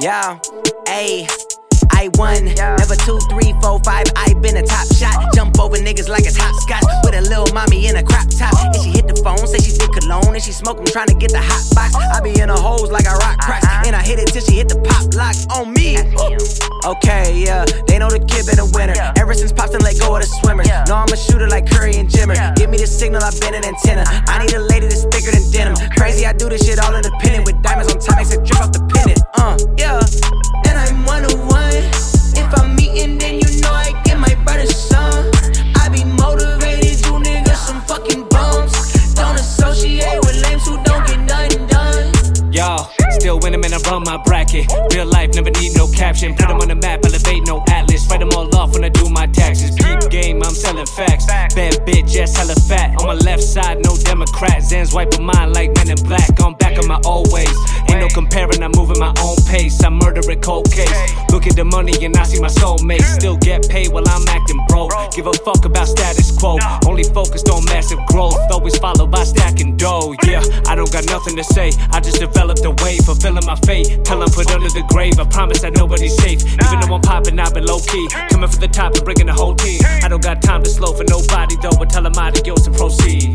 Yeah, ayy. I won. Never two, three, four, five. I been a top shot. Jump over niggas like it's hopscotch. With a little mommy in a crop top. And she hit the phone, say she did cologne. And she smoke, I'm trying to get the hot box. I be in a hose like a rock cracks. Uh-huh. And I hit it till she hit the pop lock on me. Okay, yeah. They know the kid been a winner. Ever since Pops done let go of the swimmer. Know I'm a shooter like Curry and Jimmer. Give the signal, I've been an antenna. I need a lady that's thicker than denim. Crazy, I do this shit all independent. With diamonds on top, makes it drip off the pendant. Uh, yeah. And I'm one of one. If I'm meeting, then you know I get my brother's son. I be motivated, you niggas some fucking bums. Don't associate with lames who don't get nothing done. Y'all, still winning, man, I run my bracket. Real life, never need no caption. Put them on the map, elevate no atlas. Write them all off when I do my taxes. Peep game, I'm selling facts. Bitch, yes, hella fat. On my left side, no Democrat. Zans wiping mine like men in black. I'm back on my old ways. Ain't no comparing, I'm moving my own pace. I murder a cold case. Look at the money and I see my soulmate. Still get paid while I'm acting broke. Give a fuck about status quo. Only focused on massive growth. Always followed by stacking dough. Yeah, I don't got nothing to say. I just developed a way, fulfilling my fate. Tell 'em put under the grave. I promise that nobody's safe. Even though I'm popping, I've been low key. Coming for the top and bringing the whole team. I don't got time to slow for nobody though. But tell 'em adios and proceed.